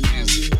Understands house